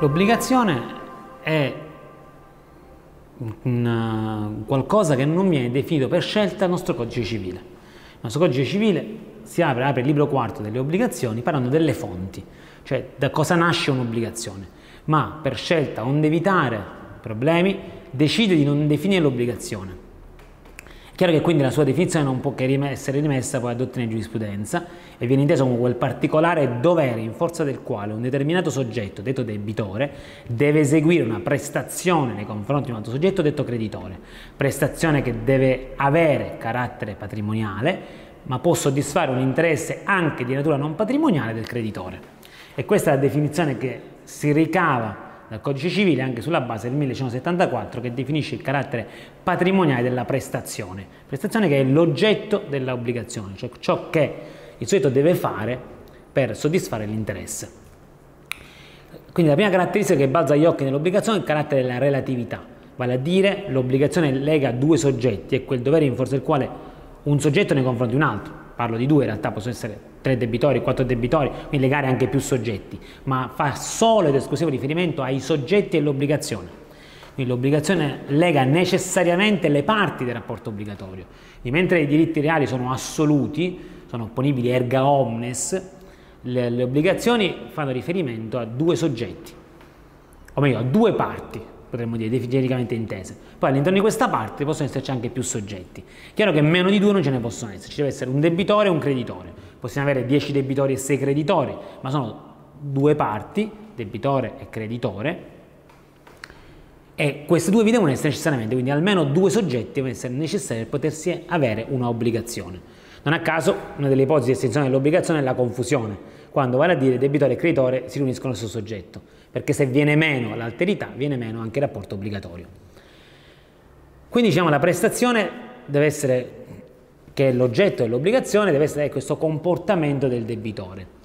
L'obbligazione è un, qualcosa che non viene definito per scelta dal nostro codice civile. Il nostro codice civile si apre, apre il libro quarto delle obbligazioni parlando delle fonti, cioè da cosa nasce un'obbligazione, ma per scelta, onde evitare problemi, decide di non definire l'obbligazione Chiaro che quindi la sua definizione non può che essere rimessa poi a dottrina di giurisprudenza e viene inteso come quel particolare dovere in forza del quale un determinato soggetto, detto debitore, deve eseguire una prestazione nei confronti di un altro soggetto, detto creditore. Prestazione che deve avere carattere patrimoniale, ma può soddisfare un interesse anche di natura non patrimoniale del creditore. E questa è la definizione che si ricava dal codice civile anche sulla base del 1174 che definisce il carattere patrimoniale della prestazione, prestazione che è l'oggetto dell'obbligazione, cioè ciò che il soggetto deve fare per soddisfare l'interesse. Quindi la prima caratteristica che balza agli occhi nell'obbligazione è il carattere della relatività, vale a dire l'obbligazione lega due soggetti, è quel dovere in forza del quale un soggetto nei confronti di un altro, parlo di due, in realtà possono essere tre debitori, quattro debitori, quindi legare anche più soggetti, ma fa solo ed esclusivo riferimento ai soggetti e l'obbligazione. Quindi l'obbligazione lega necessariamente le parti del rapporto obbligatorio, e mentre i diritti reali sono assoluti, sono opponibili erga omnes, le, le obbligazioni fanno riferimento a due soggetti, o meglio a due parti, potremmo dire, genericamente intese. Poi all'interno di questa parte possono esserci anche più soggetti. Chiaro che meno di due non ce ne possono essere, ci deve essere un debitore e un creditore. Possiamo avere 10 debitori e 6 creditori, ma sono due parti, debitore e creditore, e queste due vi devono essere necessariamente, quindi almeno due soggetti devono essere necessari per potersi avere una obbligazione. Non a caso una delle ipotesi di estinzione dell'obbligazione è la confusione, quando vale a dire debitore e creditore si riuniscono allo stesso soggetto perché se viene meno l'alterità viene meno anche il rapporto obbligatorio. Quindi diciamo la prestazione deve essere, che è l'oggetto dell'obbligazione, deve essere questo comportamento del debitore.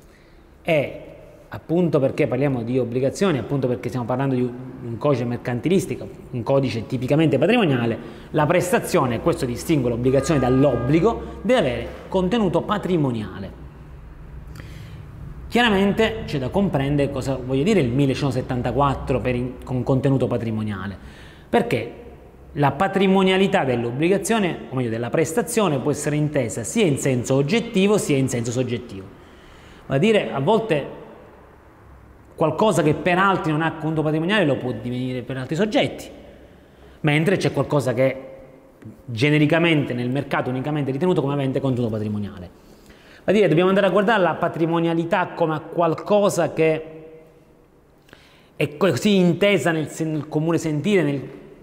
E appunto perché parliamo di obbligazioni, appunto perché stiamo parlando di un codice mercantilistico, un codice tipicamente patrimoniale, la prestazione, questo distingue l'obbligazione dall'obbligo, deve avere contenuto patrimoniale. Chiaramente c'è da comprendere cosa voglio dire il 1174 in, con contenuto patrimoniale, perché la patrimonialità dell'obbligazione, o meglio della prestazione, può essere intesa sia in senso oggettivo sia in senso soggettivo. Vuol dire, a volte qualcosa che per altri non ha conto patrimoniale lo può divenire per altri soggetti, mentre c'è qualcosa che genericamente nel mercato unicamente ritenuto come avente contenuto patrimoniale. A dire, dobbiamo andare a guardare la patrimonialità come qualcosa che è così intesa nel, nel comune sentire, nel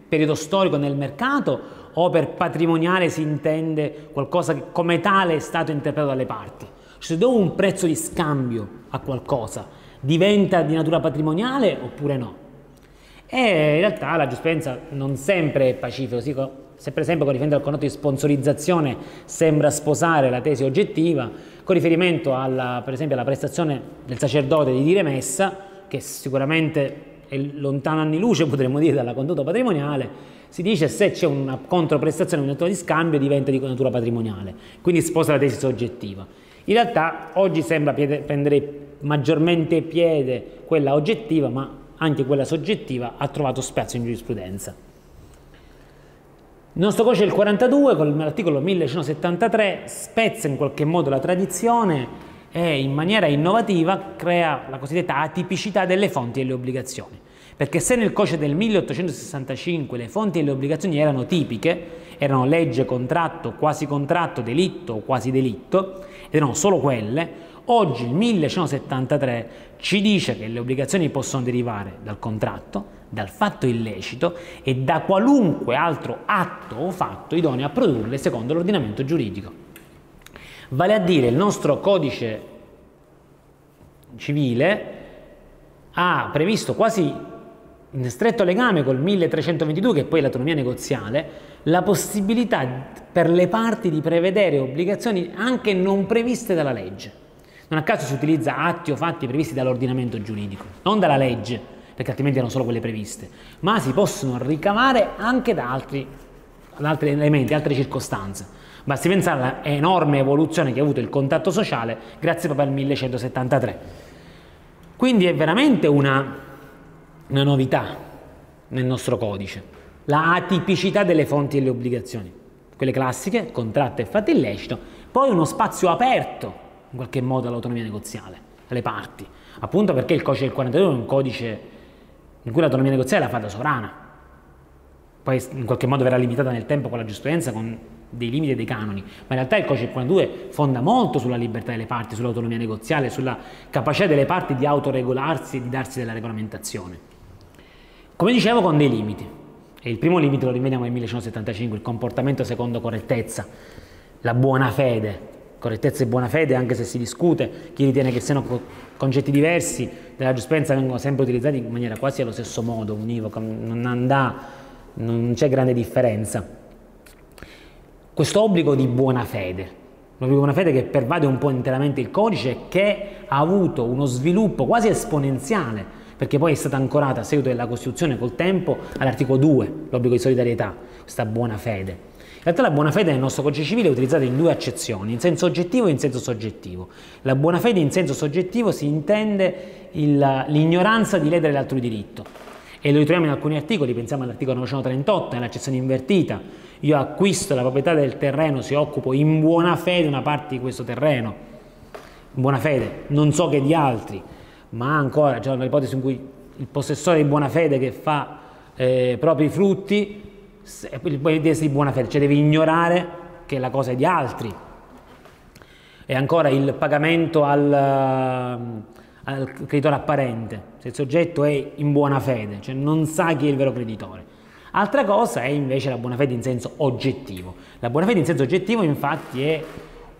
periodo storico, nel mercato, o per patrimoniale si intende qualcosa che come tale è stato interpretato dalle parti. Cioè, se do un prezzo di scambio a qualcosa, diventa di natura patrimoniale oppure no? E in realtà la giustizia non sempre è pacifica, se per esempio con riferimento al concetto di sponsorizzazione sembra sposare la tesi oggettiva, con riferimento alla, per esempio alla prestazione del sacerdote di dire messa, che sicuramente è lontano anni luce, potremmo dire, dalla condotta patrimoniale, si dice se c'è una controprestazione, un metodo di scambio, diventa di natura patrimoniale, quindi sposa la tesi soggettiva. In realtà oggi sembra prendere maggiormente piede quella oggettiva, ma anche quella soggettiva ha trovato spazio in giurisprudenza. Il nostro codice del 42, con l'articolo 1173, spezza in qualche modo la tradizione e in maniera innovativa crea la cosiddetta atipicità delle fonti e delle obbligazioni. Perché se nel codice del 1865 le fonti e le obbligazioni erano tipiche, erano legge, contratto, quasi contratto, delitto o quasi delitto, ed erano solo quelle, oggi il 1173 ci dice che le obbligazioni possono derivare dal contratto, dal fatto illecito e da qualunque altro atto o fatto idoneo a produrle secondo l'ordinamento giuridico. Vale a dire il nostro codice civile ha previsto quasi in stretto legame col 1322, che è poi l'autonomia negoziale, la possibilità per le parti di prevedere obbligazioni anche non previste dalla legge. Non a caso si utilizza atti o fatti previsti dall'ordinamento giuridico, non dalla legge, perché altrimenti erano solo quelle previste, ma si possono ricavare anche da altri, da altri elementi, altre circostanze. Basti pensare all'enorme evoluzione che ha avuto il contatto sociale grazie proprio al 1173. Quindi è veramente una una novità nel nostro codice, la atipicità delle fonti delle obbligazioni, quelle classiche, contratto e fatto illecito, poi uno spazio aperto in qualche modo all'autonomia negoziale, alle parti, appunto perché il codice del 42 è un codice in cui l'autonomia negoziale la fa da sovrana, poi in qualche modo verrà limitata nel tempo con la giurisprudenza, con dei limiti e dei canoni, ma in realtà il codice 42 fonda molto sulla libertà delle parti, sull'autonomia negoziale, sulla capacità delle parti di autoregolarsi e di darsi della regolamentazione. Come dicevo, con dei limiti. E il primo limite lo rivediamo nel 1175, il comportamento secondo correttezza, la buona fede. Correttezza e buona fede, anche se si discute, chi ritiene che siano concetti diversi della giurisprudenza vengono sempre utilizzati in maniera quasi allo stesso modo, univoca, non c'è grande differenza. Questo obbligo di buona fede, l'obbligo di buona fede che pervade un po' interamente il codice, che ha avuto uno sviluppo quasi esponenziale, perché poi è stata ancorata a seguito della Costituzione col tempo all'articolo 2, l'obbligo di solidarietà, questa buona fede. In realtà la buona fede nel nostro codice civile è utilizzata in due accezioni, in senso oggettivo e in senso soggettivo. La buona fede in senso soggettivo si intende l'ignoranza di ledere l'altro diritto, e lo ritroviamo in alcuni articoli, pensiamo all'articolo 938, nell'accezione invertita, io acquisto la proprietà del terreno se occupo in buona fede una parte di questo terreno, in buona fede, non so che di altri, ma ancora c'è un'ipotesi in cui il possessore di buona fede che fa eh, propri frutti, poi deve essere di buona fede, cioè deve ignorare che la cosa è di altri. E ancora il pagamento al al creditore apparente, se il soggetto è in buona fede, cioè non sa chi è il vero creditore. Altra cosa è invece la buona fede in senso oggettivo. La buona fede in senso oggettivo infatti è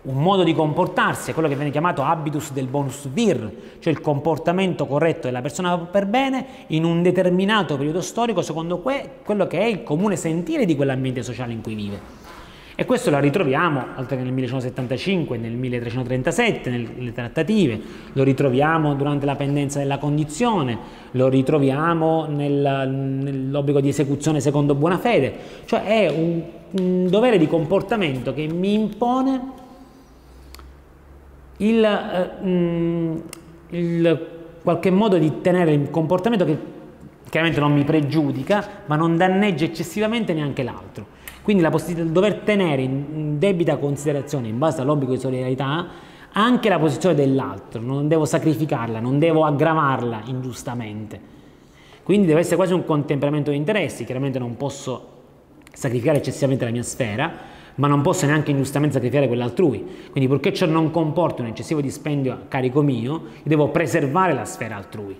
un modo di comportarsi, è quello che viene chiamato habitus del bonus vir, cioè il comportamento corretto della persona per bene in un determinato periodo storico secondo quello che è il comune sentire di quell'ambiente sociale in cui vive. E questo lo ritroviamo oltre che nel 1175, nel 1337, nelle trattative, lo ritroviamo durante la pendenza della condizione, lo ritroviamo nel, nell'obbligo di esecuzione secondo buona fede, cioè è un, un dovere di comportamento che mi impone il, eh, il qualche modo di tenere il comportamento che chiaramente non mi pregiudica, ma non danneggia eccessivamente neanche l'altro. Quindi la possibilità di dover tenere in debita considerazione, in base all'obbligo di solidarietà, anche la posizione dell'altro, non devo sacrificarla, non devo aggravarla ingiustamente. Quindi deve essere quasi un contemperamento di interessi, chiaramente non posso sacrificare eccessivamente la mia sfera, ma non posso neanche ingiustamente sacrificare quella altrui. Quindi purché ciò non comporti un eccessivo dispendio a carico mio, devo preservare la sfera altrui.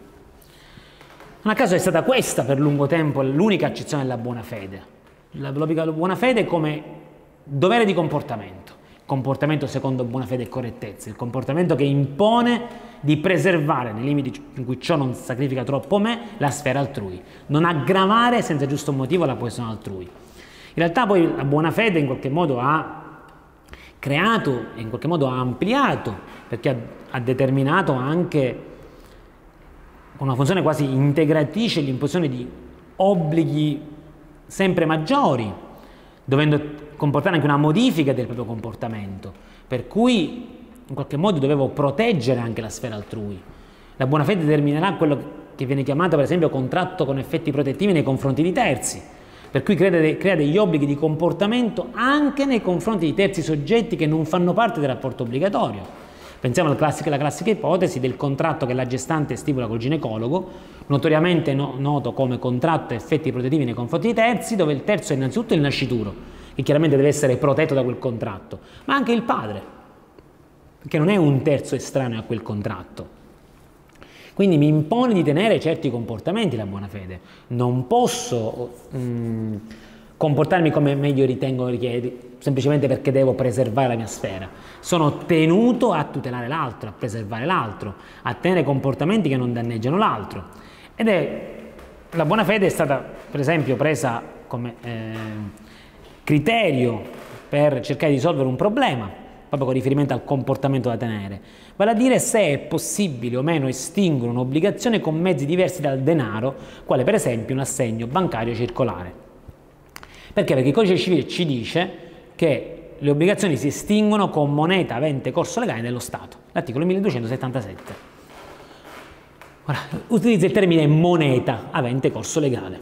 Non a caso è stata questa per lungo tempo l'unica accezione della buona fede la buona fede come dovere di comportamento, comportamento secondo buona fede e correttezza, il comportamento che impone di preservare, nei limiti in cui ciò non sacrifica troppo me, la sfera altrui, non aggravare senza giusto motivo la posizione altrui. In realtà poi la buona fede in qualche modo ha creato e in qualche modo ha ampliato, perché ha, ha determinato anche una funzione quasi integratrice l'imposizione di obblighi sempre maggiori, dovendo comportare anche una modifica del proprio comportamento, per cui in qualche modo dovevo proteggere anche la sfera altrui. La buona fede determinerà quello che viene chiamato per esempio contratto con effetti protettivi nei confronti di terzi, per cui crea, crea degli obblighi di comportamento anche nei confronti di terzi soggetti che non fanno parte del rapporto obbligatorio. Pensiamo alla classica, alla classica, ipotesi del contratto che la gestante stipula col ginecologo, notoriamente no, noto come contratto effetti protettivi nei confronti di terzi, dove il terzo è innanzitutto il nascituro, che chiaramente deve essere protetto da quel contratto, ma anche il padre, che non è un terzo estraneo a quel contratto. Quindi mi impone di tenere certi comportamenti la buona fede. Non posso mh, mm, comportarmi come meglio ritengo richiede, semplicemente perché devo preservare la mia sfera. Sono tenuto a tutelare l'altro, a preservare l'altro, a tenere comportamenti che non danneggiano l'altro. Ed è la buona fede è stata, per esempio, presa come eh, criterio per cercare di risolvere un problema, proprio con riferimento al comportamento da tenere, vale a dire se è possibile o meno estinguere un'obbligazione con mezzi diversi dal denaro, quale per esempio un assegno bancario circolare. Perché? Perché il codice civile ci dice che le obbligazioni si estinguono con moneta avente corso legale dello Stato, l'articolo 1277. Ora, utilizza il termine moneta avente corso legale.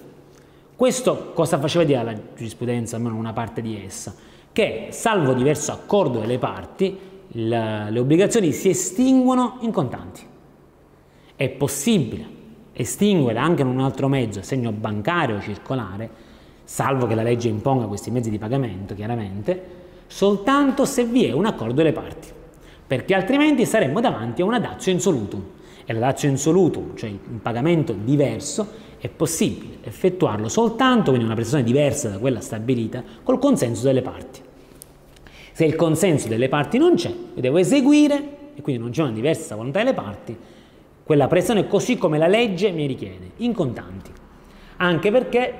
Questo cosa faceva dire alla giurisprudenza, almeno una parte di essa? Che, salvo diverso accordo delle parti, la, le obbligazioni si estinguono in contanti. È possibile estinguere anche in un altro mezzo, segno bancario o circolare, salvo che la legge imponga questi mezzi di pagamento, chiaramente, soltanto se vi è un accordo delle parti, perché altrimenti saremmo davanti a una dazio insolutum. E la dazio insolutum, cioè un pagamento diverso, è possibile effettuarlo soltanto, quindi una prestazione diversa da quella stabilita, col consenso delle parti. Se il consenso delle parti non c'è, io devo eseguire, e quindi non c'è una diversa volontà delle parti, quella prestazione così come la legge mi richiede, in contanti. Anche perché,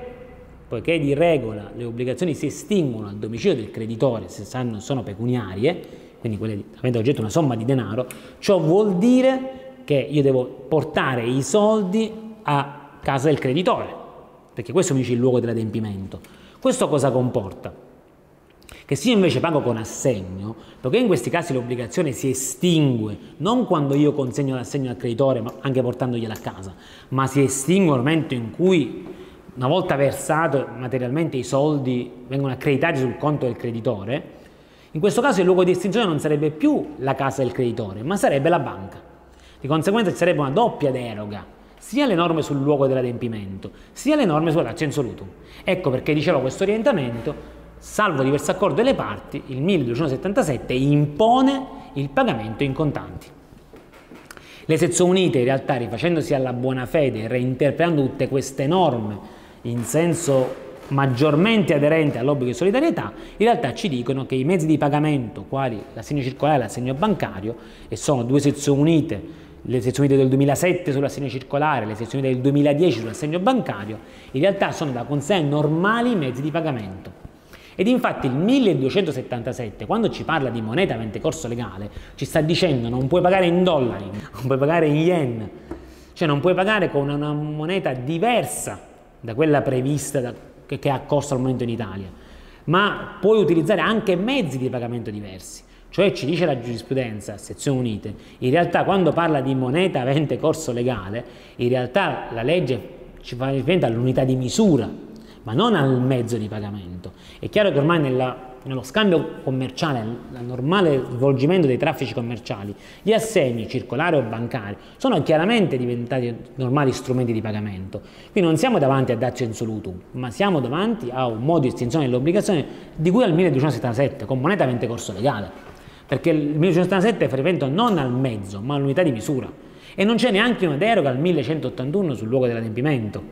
poiché di regola le obbligazioni si estinguono al domicilio del creditore se sono pecuniarie, quindi quelle avendo oggetto una somma di denaro, ciò vuol dire che io devo portare i soldi a casa del creditore, perché questo mi dice il luogo dell'adempimento. Questo cosa comporta? Che se io invece pago con assegno, perché in questi casi l'obbligazione si estingue non quando io consegno l'assegno al creditore, ma anche portandogliela a casa, ma si estingue nel momento in cui una volta versato materialmente i soldi vengono accreditati sul conto del creditore, in questo caso il luogo di estinzione non sarebbe più la casa del creditore, ma sarebbe la banca. Di conseguenza ci sarebbe una doppia deroga sia le norme sul luogo dell'adempimento, sia le norme sulla solutum. Ecco perché dicevo questo orientamento, salvo diverso accordo delle parti, il 1277 impone il pagamento in contanti. Le sezioni unite in realtà rifacendosi alla buona fede e reinterpretando tutte queste norme in senso maggiormente aderente all'obbligo di solidarietà, in realtà ci dicono che i mezzi di pagamento, quali l'assegno circolare e l'assegno bancario, e sono due sezioni unite le sezioni del 2007 sull'assegno circolare, le sezioni del 2010 sull'assegno bancario, in realtà sono da consegnare normali mezzi di pagamento. Ed infatti il 1277, quando ci parla di moneta avente corso legale, ci sta dicendo non puoi pagare in dollari, non puoi pagare in yen, cioè non puoi pagare con una moneta diversa da quella prevista da, che, che ha corso al momento in Italia, ma puoi utilizzare anche mezzi di pagamento diversi. Cioè ci dice la giurisprudenza, sezioni unite, in realtà quando parla di moneta avente corso legale, in realtà la legge ci fa riferimento all'unità di misura, ma non al mezzo di pagamento. È chiaro che ormai nella, nello scambio commerciale, nel normale svolgimento dei traffici commerciali, gli assegni circolari o bancari sono chiaramente diventati normali strumenti di pagamento. Qui non siamo davanti a dazio insolutum, ma siamo davanti a un modo di estinzione dell'obbligazione di cui al 1277, con moneta avente corso legale perché il 1977 fa riferimento non al mezzo, ma all'unità di misura. E non c'è neanche una deroga al 1181 sul luogo dell'adempimento,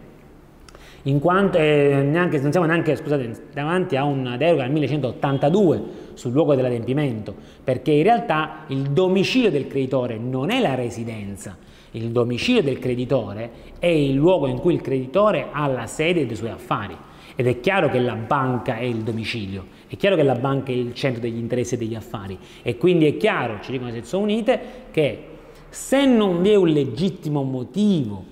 in quanto eh, neanche, non siamo neanche scusate, davanti a una deroga al 1182 sul luogo dell'adempimento, perché in realtà il domicilio del creditore non è la residenza, il domicilio del creditore è il luogo in cui il creditore ha la sede dei suoi affari. Ed è chiaro che la banca è il domicilio, è chiaro che la banca è il centro degli interessi e degli affari. E quindi è chiaro, ci dicono le Nazioni Unite, che se non vi è un legittimo motivo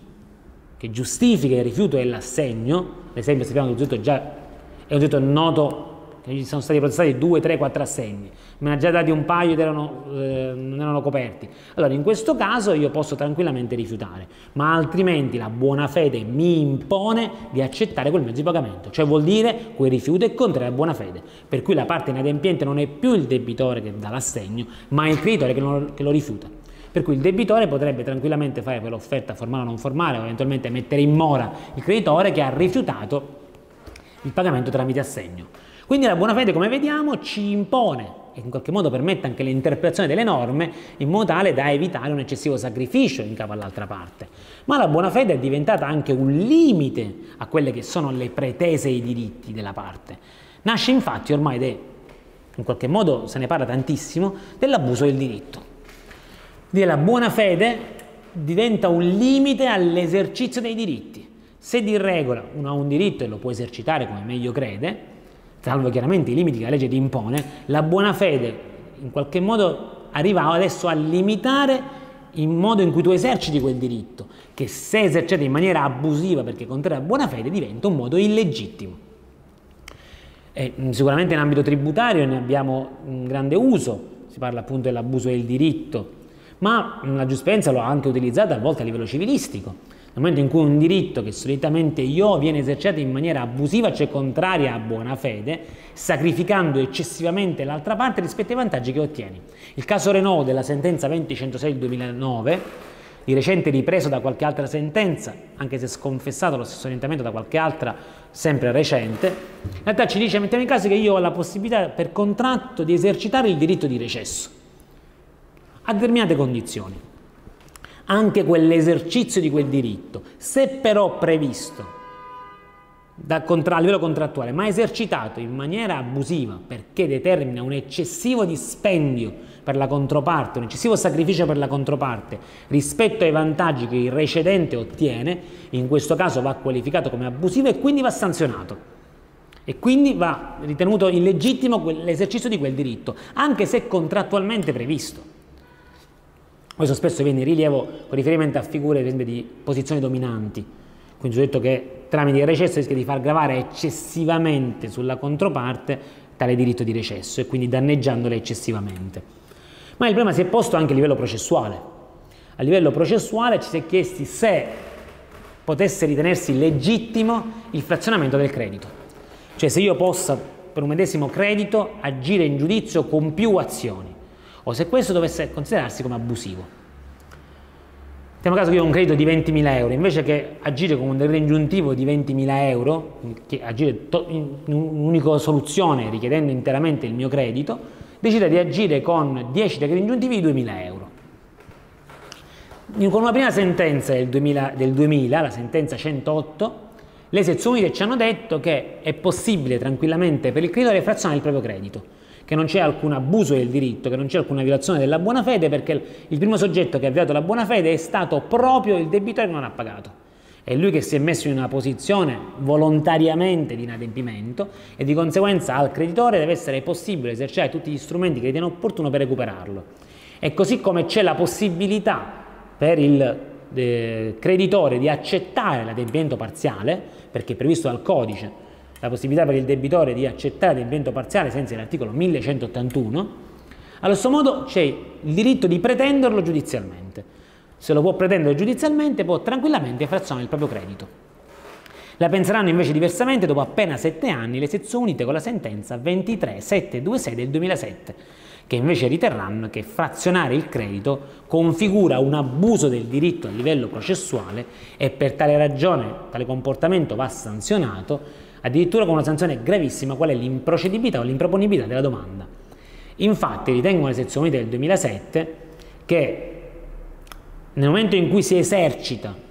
che giustifica il rifiuto dell'assegno, l'esempio sappiamo che è già è un oggetto noto ci sono stati protestati 2, 3, 4 assegni, me ne ha già dati un paio ed erano, eh, non erano coperti. Allora in questo caso io posso tranquillamente rifiutare, ma altrimenti la buona fede mi impone di accettare quel mezzo di pagamento, cioè vuol dire quel rifiuto è contrario alla buona fede, per cui la parte inadempiente non è più il debitore che dà l'assegno, ma il creditore che lo, che lo rifiuta. Per cui il debitore potrebbe tranquillamente fare quell'offerta formale o non formale, o eventualmente mettere in mora il creditore che ha rifiutato il pagamento tramite assegno. Quindi la buona fede, come vediamo, ci impone e in qualche modo permette anche l'interpretazione delle norme in modo tale da evitare un eccessivo sacrificio in capo all'altra parte. Ma la buona fede è diventata anche un limite a quelle che sono le pretese e i diritti della parte. Nasce infatti ormai ed è, in qualche modo se ne parla tantissimo, dell'abuso del diritto. La buona fede diventa un limite all'esercizio dei diritti. Se di regola uno ha un diritto e lo può esercitare come meglio crede, salvo chiaramente i limiti che la legge ti impone, la buona fede in qualche modo arriva adesso a limitare il modo in cui tu eserciti quel diritto, che se esercitato in maniera abusiva perché contraria a buona fede diventa un modo illegittimo. E, mm, sicuramente in ambito tributario ne abbiamo un grande uso, si parla appunto dell'abuso del diritto, ma la giustizia lo ha anche utilizzato a volte a livello civilistico. Nel momento in cui un diritto che solitamente io viene esercitato in maniera abusiva, cioè contraria a buona fede, sacrificando eccessivamente l'altra parte rispetto ai vantaggi che ottieni. Il caso Renault della sentenza 2006 del 2009, di recente ripreso da qualche altra sentenza, anche se sconfessato lo stesso orientamento da qualche altra sempre recente, in realtà ci dice, mettiamo in caso che io ho la possibilità per contratto di esercitare il diritto di recesso a determinate condizioni. Anche quell'esercizio di quel diritto, se però previsto da a livello contrattuale, ma esercitato in maniera abusiva perché determina un eccessivo dispendio per la controparte, un eccessivo sacrificio per la controparte rispetto ai vantaggi che il recedente ottiene, in questo caso va qualificato come abusivo e quindi va sanzionato. E quindi va ritenuto illegittimo l'esercizio di quel diritto, anche se contrattualmente previsto. Questo spesso viene in rilievo con riferimento a figure esempio, di posizioni dominanti. Quindi ho detto che tramite il recesso rischia di far gravare eccessivamente sulla controparte tale diritto di recesso e quindi danneggiandole eccessivamente. Ma il problema si è posto anche a livello processuale. A livello processuale ci si è chiesti se potesse ritenersi legittimo il frazionamento del credito. Cioè se io possa per un medesimo credito agire in giudizio con più azioni o se questo dovesse considerarsi come abusivo. Mettiamo caso che io ho un credito di 20.000 euro, invece che agire con un decreto ingiuntivo di 20.000 euro, che agire in un'unica soluzione richiedendo interamente il mio credito, decido di agire con 10 decreti ingiuntivi di 2.000 euro. Con una prima sentenza del 2000, del 2000, la sentenza 108, le sezioni ci hanno detto che è possibile tranquillamente per il creditore frazionare il proprio credito che non c'è alcun abuso del diritto, che non c'è alcuna violazione della buona fede, perché il primo soggetto che ha avviato la buona fede è stato proprio il debitore che non ha pagato. È lui che si è messo in una posizione volontariamente di inadempimento e di conseguenza al creditore deve essere possibile esercitare tutti gli strumenti che ritiene opportuno per recuperarlo. E così come c'è la possibilità per il eh, creditore di accettare l'adempimento parziale, perché è previsto dal codice, la possibilità per il debitore di accettare l'adempimento parziale senza l'articolo 1181, allo stesso modo c'è il diritto di pretenderlo giudizialmente. Se lo può pretendere giudizialmente può tranquillamente frazionare il proprio credito. La penseranno invece diversamente dopo appena sette anni le sezioni unite con la sentenza 23726 del 2007, che invece riterranno che frazionare il credito configura un abuso del diritto a livello processuale e per tale ragione tale comportamento va sanzionato addirittura con una sanzione gravissima qual è l'improcedibilità o l'improponibilità della domanda. Infatti ritengono le sezioni del 2007 che nel momento in cui si esercita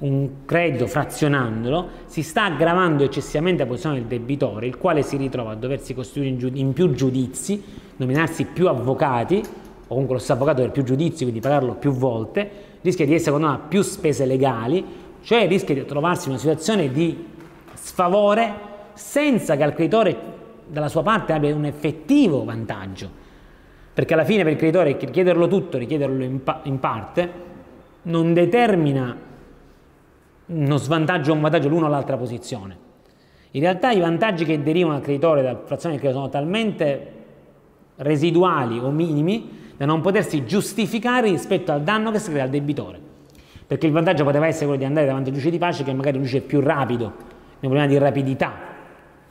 un credito frazionandolo, si sta aggravando eccessivamente la posizione del debitore, il quale si ritrova a doversi costruire in, più giudizi, nominarsi più avvocati, o comunque lo stesso avvocato per più giudizi, quindi pagarlo più volte, rischia di essere con più spese legali, cioè rischia di trovarsi in una situazione di sfavore senza che il creditore dalla sua parte abbia un effettivo vantaggio. Perché alla fine per il creditore richiederlo tutto, richiederlo in, pa- in parte, non determina uno svantaggio o un vantaggio l'uno o l'altra posizione. In realtà i vantaggi che derivano al creditore dalla frazione del credito sono talmente residuali o minimi da non potersi giustificare rispetto al danno che si crea al debitore. Perché il vantaggio poteva essere quello di andare davanti al giudice di pace che magari un giudice più rapido un problema di rapidità,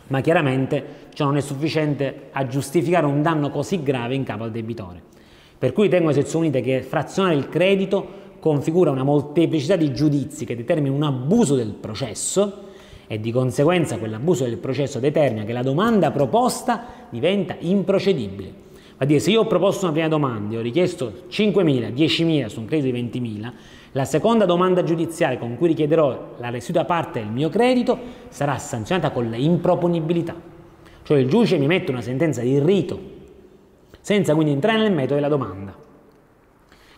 ma chiaramente ciò non è sufficiente a giustificare un danno così grave in capo al debitore. Per cui ritengo le sezioni unite che frazionare il credito configura una molteplicità di giudizi che determina un abuso del processo e di conseguenza quell'abuso del processo determina che la domanda proposta diventa improcedibile. Va a dire, se io ho proposto una prima domanda e ho richiesto 5.000, 10.000 su un credito di 20.000, la seconda domanda giudiziaria con cui richiederò la residua parte del mio credito sarà sanzionata con l'improponibilità. Cioè il giudice mi mette una sentenza di rito, senza quindi entrare nel metodo della domanda.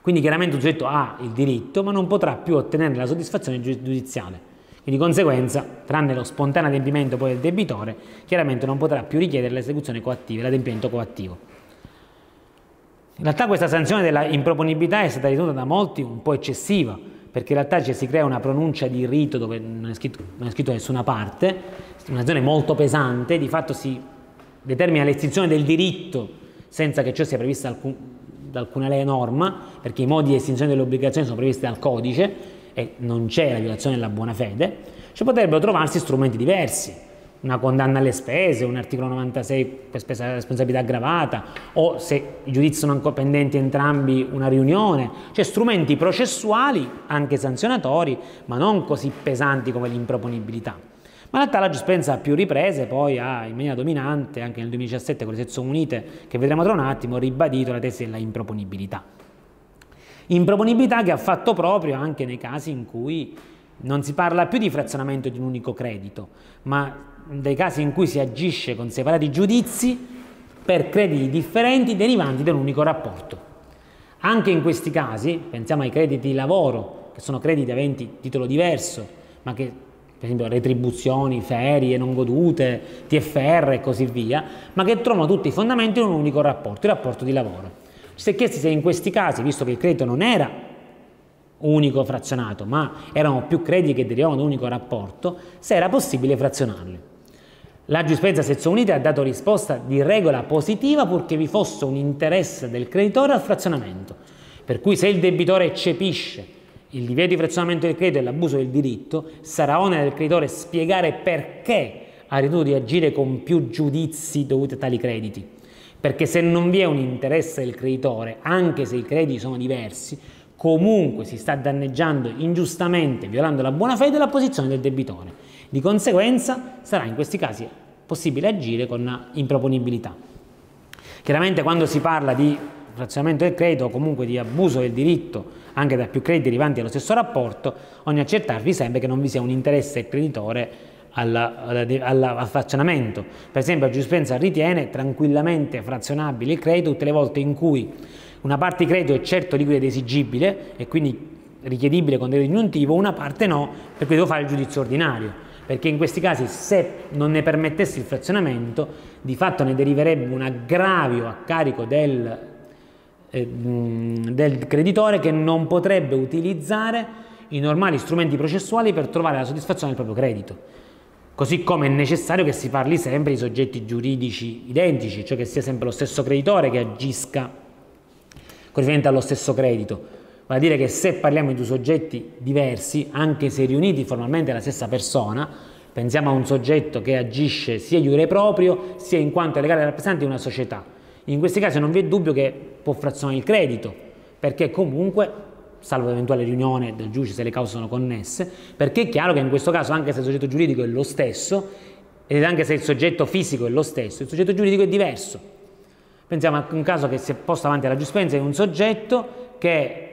Quindi chiaramente il soggetto ha il diritto, ma non potrà più ottenere la soddisfazione giudiziale. E di conseguenza, tranne lo spontaneo adempimento poi del debitore, chiaramente non potrà più richiedere l'esecuzione coattiva, l'adempimento coattivo. In realtà questa sanzione della improponibilità è stata ritenuta da molti un po' eccessiva, perché in realtà ci si crea una pronuncia di rito dove non è scritto, non è scritto nessuna parte, una sanzione molto pesante, di fatto si determina l'estinzione del diritto senza che ciò sia previsto alcun, da alcuna lei norma, perché i modi di estinzione delle obbligazioni sono previsti dal codice e non c'è la violazione della buona fede, ci potrebbero trovarsi strumenti diversi, una condanna alle spese, un articolo 96 per spesa responsabilità aggravata o se i giudizi sono ancora pendenti entrambi una riunione, cioè strumenti processuali anche sanzionatori ma non così pesanti come l'improponibilità. Ma in realtà la giustizia ha più riprese, poi ha in maniera dominante anche nel 2017 con le sezioni unite che vedremo tra un attimo ribadito la tesi della improponibilità. Improponibilità che ha fatto proprio anche nei casi in cui non si parla più di frazionamento di un unico credito, ma dei casi in cui si agisce con separati giudizi per crediti differenti derivanti da un unico rapporto. Anche in questi casi, pensiamo ai crediti di lavoro, che sono crediti aventi titolo diverso, ma che per esempio retribuzioni, ferie non godute, TFR e così via, ma che trovano tutti i fondamenti in un unico rapporto, il rapporto di lavoro. Si è chiesti se in questi casi, visto che il credito non era unico frazionato, ma erano più crediti che derivavano da un unico rapporto, se era possibile frazionarli. La giurisprudenza sezione unite ha dato risposta di regola positiva purché vi fosse un interesse del creditore al frazionamento, per cui se il debitore eccepisce il divieto di frazionamento del credito e l'abuso del diritto, sarà onere del creditore spiegare perché ha ritenuto di agire con più giudizi dovuti a tali crediti. Perché se non vi è un interesse del creditore, anche se i crediti sono diversi, comunque si sta danneggiando ingiustamente, violando la buona fede, la posizione del debitore. Di conseguenza sarà in questi casi possibile agire con improponibilità. Chiaramente quando si parla di frazionamento del credito o comunque di abuso del diritto anche da più crediti derivanti dallo stesso rapporto, ogni accertarvi sempre che non vi sia un interesse creditore al frazionamento. Per esempio la giurisprudenza ritiene tranquillamente frazionabile il credito tutte le volte in cui una parte di credito è certo liquido ed esigibile e quindi richiedibile con diritto ingiuntivo, una parte no, per cui devo fare il giudizio ordinario perché in questi casi se non ne permettessi il frazionamento di fatto ne deriverebbe un aggravio a carico del, eh, del creditore che non potrebbe utilizzare i normali strumenti processuali per trovare la soddisfazione del proprio credito. Così come è necessario che si parli sempre di soggetti giuridici identici, cioè che sia sempre lo stesso creditore che agisca con riferimento allo stesso credito Vale a dire che se parliamo di due soggetti diversi, anche se riuniti formalmente alla stessa persona, pensiamo a un soggetto che agisce sia iure proprio, sia in quanto legale rappresentante di una società. In questi casi non vi è dubbio che può frazionare il credito, perché comunque, salvo l'eventuale riunione del giudice se le cause sono connesse, perché è chiaro che in questo caso, anche se il soggetto giuridico è lo stesso, ed anche se il soggetto fisico è lo stesso, il soggetto giuridico è diverso. Pensiamo a un caso che si è posto avanti alla giurisprudenza di un soggetto che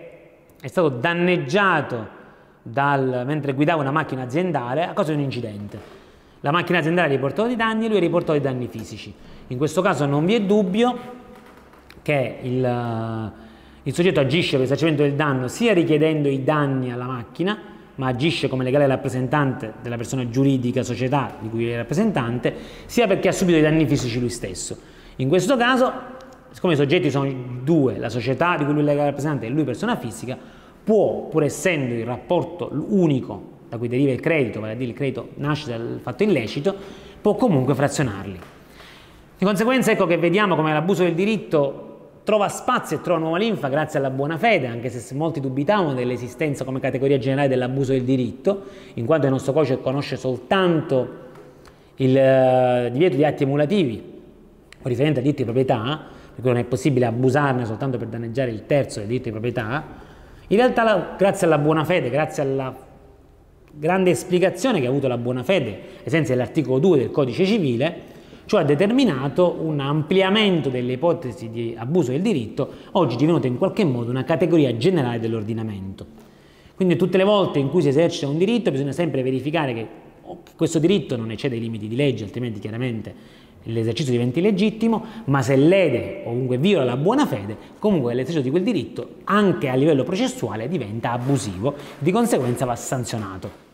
è stato danneggiato dal, mentre guidava una macchina aziendale a causa di un incidente. La macchina aziendale riportò dei danni e lui riportò dei danni fisici. In questo caso non vi è dubbio che il, il soggetto agisce per risarcimento del danno sia richiedendo i danni alla macchina, ma agisce come legale rappresentante della persona giuridica, società di cui è rappresentante, sia perché ha subito i danni fisici lui stesso. In questo caso siccome i soggetti sono due, la società di cui lui è rappresentante e lui persona fisica, può, pur essendo il rapporto unico da cui deriva il credito, vale a dire il credito nasce dal fatto illecito, può comunque frazionarli. Di conseguenza ecco che vediamo come l'abuso del diritto trova spazio e trova nuova linfa grazie alla buona fede, anche se molti dubitavano dell'esistenza come categoria generale dell'abuso del diritto, in quanto il nostro codice conosce soltanto il uh, divieto di atti emulativi con riferimento a diritto di proprietà, per cui non è possibile abusarne soltanto per danneggiare il terzo del diritto di proprietà, in realtà grazie alla buona fede, grazie alla grande esplicazione che ha avuto la buona fede, ai sensi dell'articolo 2 del codice civile, ciò ha determinato un ampliamento delle ipotesi di abuso del diritto, oggi divenuta in qualche modo una categoria generale dell'ordinamento. Quindi tutte le volte in cui si esercita un diritto bisogna sempre verificare che questo diritto non eccede i limiti di legge, altrimenti chiaramente l'esercizio diventi legittimo, ma se lede o comunque viola la buona fede, comunque l'esercizio di quel diritto anche a livello processuale diventa abusivo, di conseguenza va sanzionato.